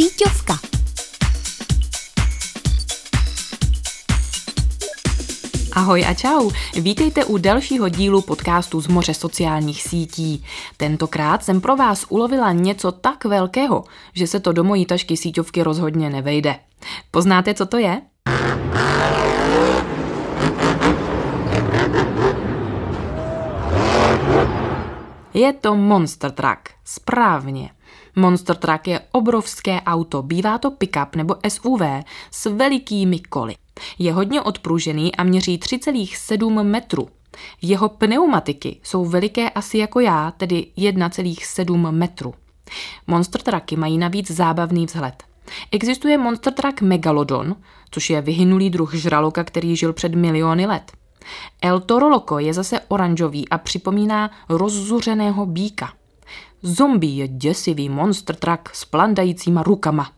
Síťovka. Ahoj a čau, vítejte u dalšího dílu podcastu z moře sociálních sítí. Tentokrát jsem pro vás ulovila něco tak velkého, že se to do mojí tašky síťovky rozhodně nevejde. Poznáte, co to je? Je to Monster Truck, správně. Monster Truck je obrovské auto, bývá to pickup nebo SUV s velikými koly. Je hodně odpružený a měří 3,7 metru. Jeho pneumatiky jsou veliké asi jako já, tedy 1,7 metru. Monster Trucky mají navíc zábavný vzhled. Existuje Monster Truck Megalodon, což je vyhynulý druh žraloka, který žil před miliony let. El Toro Loco je zase oranžový a připomíná rozzuřeného býka. Zombie je děsivý monster truck s plandajícíma rukama.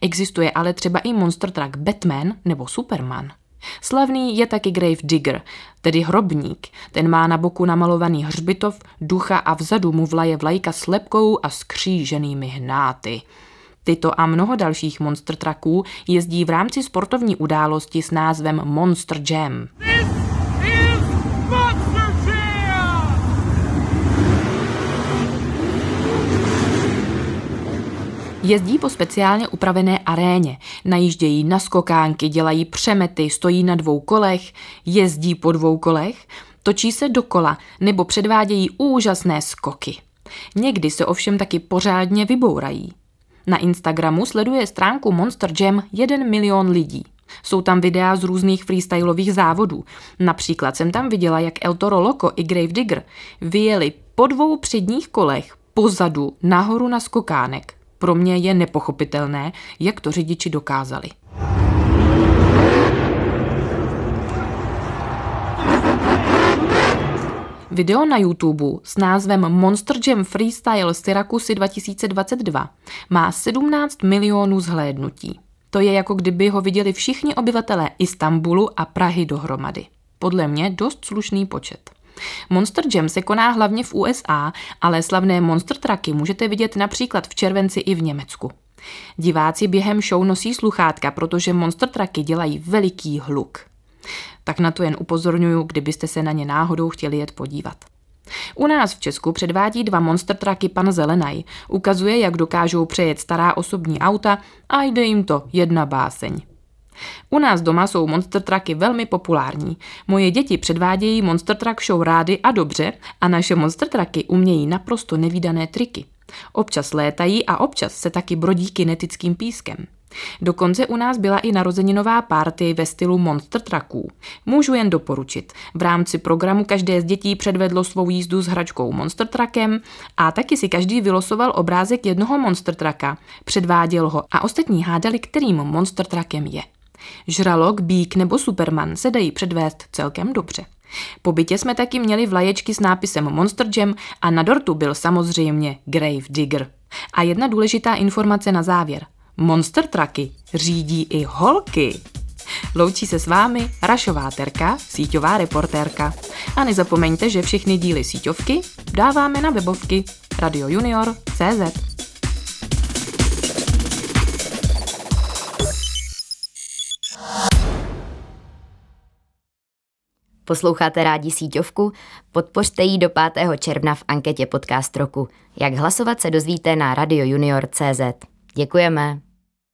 Existuje ale třeba i monster truck Batman nebo Superman. Slavný je taky Grave Digger, tedy hrobník. Ten má na boku namalovaný hřbitov, ducha a vzadu mu vlaje vlajka s lepkou a skříženými hnáty. Tyto a mnoho dalších monster trucků jezdí v rámci sportovní události s názvem Monster Jam. Jezdí po speciálně upravené aréně, najíždějí na skokánky, dělají přemety, stojí na dvou kolech, jezdí po dvou kolech, točí se dokola nebo předvádějí úžasné skoky. Někdy se ovšem taky pořádně vybourají. Na Instagramu sleduje stránku Monster Jam 1 milion lidí. Jsou tam videa z různých freestylových závodů. Například jsem tam viděla, jak El Toro Loco i Grave Digger vyjeli po dvou předních kolech pozadu nahoru na skokánek. Pro mě je nepochopitelné, jak to řidiči dokázali. Video na YouTube s názvem Monster Jam Freestyle Syracuse 2022 má 17 milionů zhlédnutí. To je jako kdyby ho viděli všichni obyvatelé Istanbulu a Prahy dohromady. Podle mě dost slušný počet. Monster Jam se koná hlavně v USA, ale slavné Monster Trucky můžete vidět například v červenci i v Německu. Diváci během show nosí sluchátka, protože Monster Trucky dělají veliký hluk. Tak na to jen upozorňuju, kdybyste se na ně náhodou chtěli jet podívat. U nás v Česku předvádí dva monster trucky pan Zelenaj. Ukazuje, jak dokážou přejet stará osobní auta a jde jim to jedna báseň. U nás doma jsou monster trucky velmi populární. Moje děti předvádějí monster truck show rády a dobře a naše monster trucky umějí naprosto nevýdané triky. Občas létají a občas se taky brodí kinetickým pískem. Dokonce u nás byla i narozeninová party ve stylu monster trucků. Můžu jen doporučit. V rámci programu každé z dětí předvedlo svou jízdu s hračkou monster truckem a taky si každý vylosoval obrázek jednoho monster trucka, předváděl ho a ostatní hádali, kterým monster truckem je. Žralok, bík nebo superman se dají předvést celkem dobře. Po bytě jsme taky měli vlaječky s nápisem Monster Jam a na dortu byl samozřejmě Grave Digger. A jedna důležitá informace na závěr. Monster Trucky řídí i holky. Loučí se s vámi Rašová Terka, síťová reportérka. A nezapomeňte, že všechny díly síťovky dáváme na webovky Radio Posloucháte rádi síťovku? Podpořte ji do 5. června v anketě Podcast roku. Jak hlasovat se dozvíte na radiojunior.cz. Děkujeme.